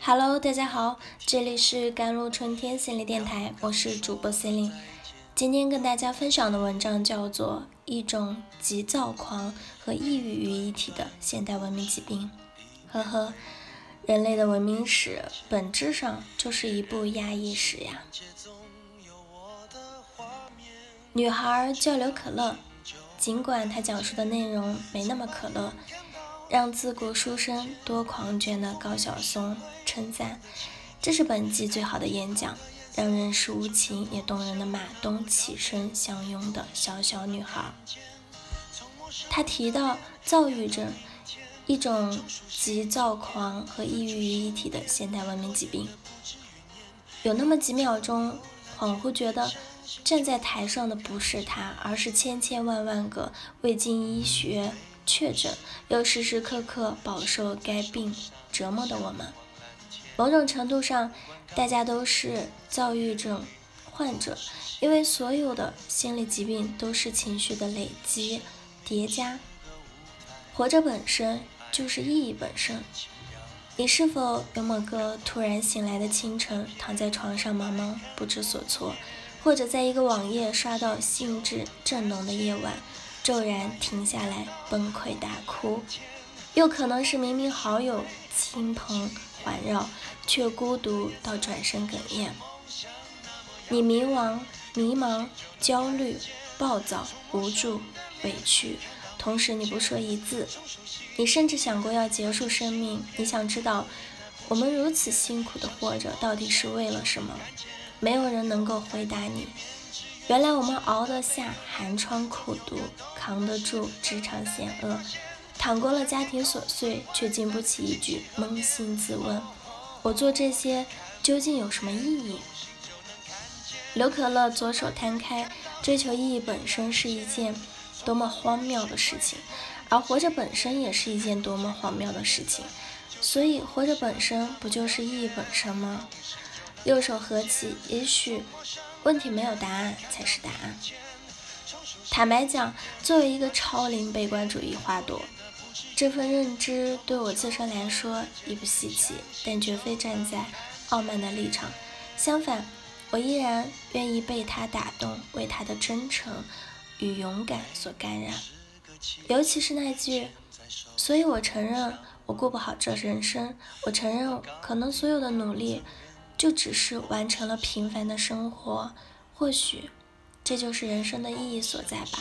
Hello，大家好，这里是甘露春天心理电台，我是主播 c e l i n e 今天跟大家分享的文章叫做《一种急躁狂和抑郁于一体的现代文明疾病》。呵呵，人类的文明史本质上就是一部压抑史呀。女孩叫刘可乐，尽管她讲述的内容没那么可乐。让自古书生多狂狷的高晓松称赞：“这是本季最好的演讲。”让人世无情也动人的马东起身相拥的小小女孩。他提到躁郁症，一种集躁狂和抑郁于一体的现代文明疾病。有那么几秒钟，恍惚觉得站在台上的不是他，而是千千万万个未经医学。确诊又时时刻刻饱受该病折磨的我们，某种程度上，大家都是躁郁症患者，因为所有的心理疾病都是情绪的累积叠加。活着本身就是意义本身。你是否有某个突然醒来的清晨，躺在床上茫茫不知所措，或者在一个网页刷到兴致正浓的夜晚？骤然停下来，崩溃大哭；又可能是明明好友亲朋环绕，却孤独到转身哽咽。你迷茫、迷茫、焦虑、暴躁、无助、委屈，同时你不说一字。你甚至想过要结束生命。你想知道，我们如此辛苦的活着，到底是为了什么？没有人能够回答你。原来我们熬得下寒窗苦读，扛得住职场险恶，躺过了家庭琐碎，却经不起一句扪心自问：我做这些究竟有什么意义？刘可乐左手摊开，追求意义本身是一件多么荒谬的事情，而活着本身也是一件多么荒谬的事情。所以，活着本身不就是意义本身吗？右手合起，也许。问题没有答案才是答案。坦白讲，作为一个超龄悲观主义花朵，这份认知对我自身来说亦不稀奇，但绝非站在傲慢的立场。相反，我依然愿意被他打动，为他的真诚与勇敢所感染。尤其是那句：“所以我承认我过不好这人生，我承认可能所有的努力。”就只是完成了平凡的生活，或许这就是人生的意义所在吧。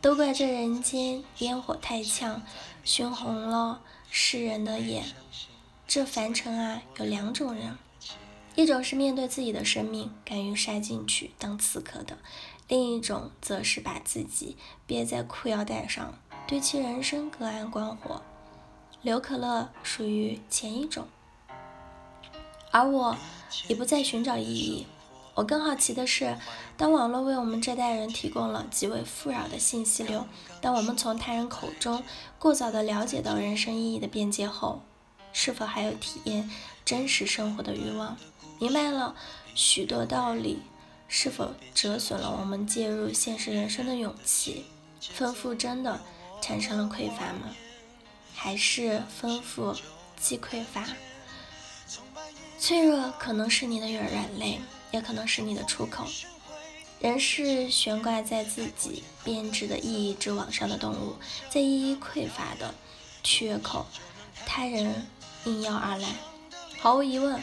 都怪这人间烟火太呛，熏红了世人的眼。这凡尘啊，有两种人，一种是面对自己的生命敢于杀进去当刺客的，另一种则是把自己憋在裤腰带上，对其人生隔岸观火。刘可乐属于前一种。而我也不再寻找意义。我更好奇的是，当网络为我们这代人提供了极为富饶的信息流，当我们从他人口中过早的了解到人生意义的边界后，是否还有体验真实生活的欲望？明白了许多道理，是否折损了我们介入现实人生的勇气？丰富真的产生了匮乏吗？还是丰富既匮乏？脆弱可能是你的软软肋，也可能是你的出口。人是悬挂在自己编织的意义之网上的动物，在意义匮乏的缺口，他人应邀而来。毫无疑问，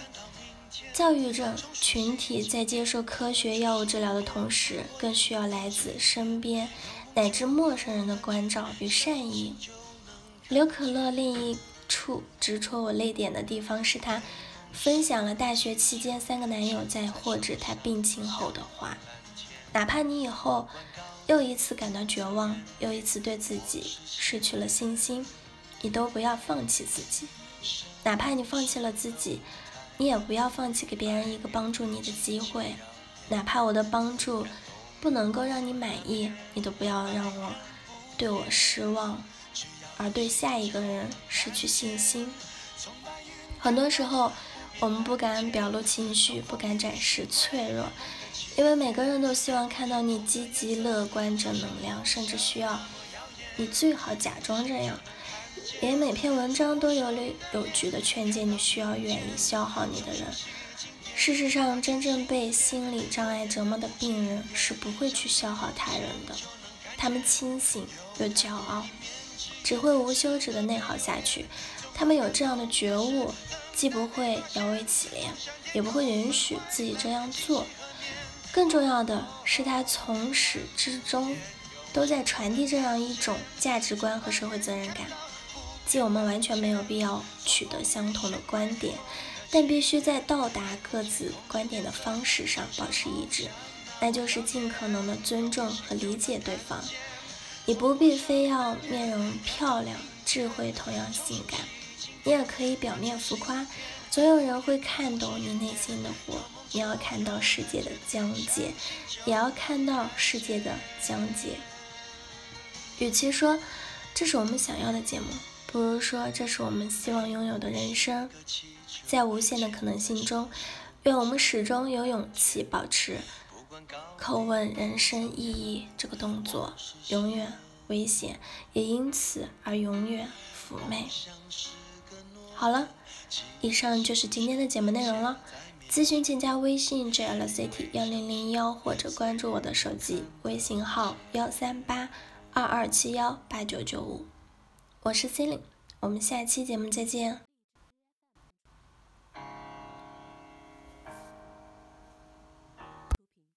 躁郁症群体在接受科学药物治疗的同时，更需要来自身边乃至陌生人的关照与善意。刘可乐另一处直戳我泪点的地方是他。分享了大学期间三个男友在获知她病情后的话：哪怕你以后又一次感到绝望，又一次对自己失去了信心，你都不要放弃自己。哪怕你放弃了自己，你也不要放弃给别人一个帮助你的机会。哪怕我的帮助不能够让你满意，你都不要让我对我失望，而对下一个人失去信心。很多时候。我们不敢表露情绪，不敢展示脆弱，因为每个人都希望看到你积极乐观、正能量，甚至需要你最好假装这样。连每篇文章都有理有据的劝诫你需要远离消耗你的人。事实上，真正被心理障碍折磨的病人是不会去消耗他人的，他们清醒又骄傲，只会无休止的内耗下去。他们有这样的觉悟，既不会摇尾乞怜，也不会允许自己这样做。更重要的是，他从始至终都在传递这样一种价值观和社会责任感，即我们完全没有必要取得相同的观点。但必须在到达各自观点的方式上保持一致，那就是尽可能的尊重和理解对方。你不必非要面容漂亮、智慧同样性感，你也可以表面浮夸。总有人会看懂你内心的火。你要看到世界的疆界，也要看到世界的疆界。与其说这是我们想要的节目，不如说这是我们希望拥有的人生。在无限的可能性中，愿我们始终有勇气保持叩问人生意义这个动作，永远危险，也因此而永远妩媚。好了，以上就是今天的节目内容了。咨询请加微信 j l c t 幺零零幺，或者关注我的手机微信号幺三八二二七幺八九九五。我是 c e l i n e 我们下期节目再见。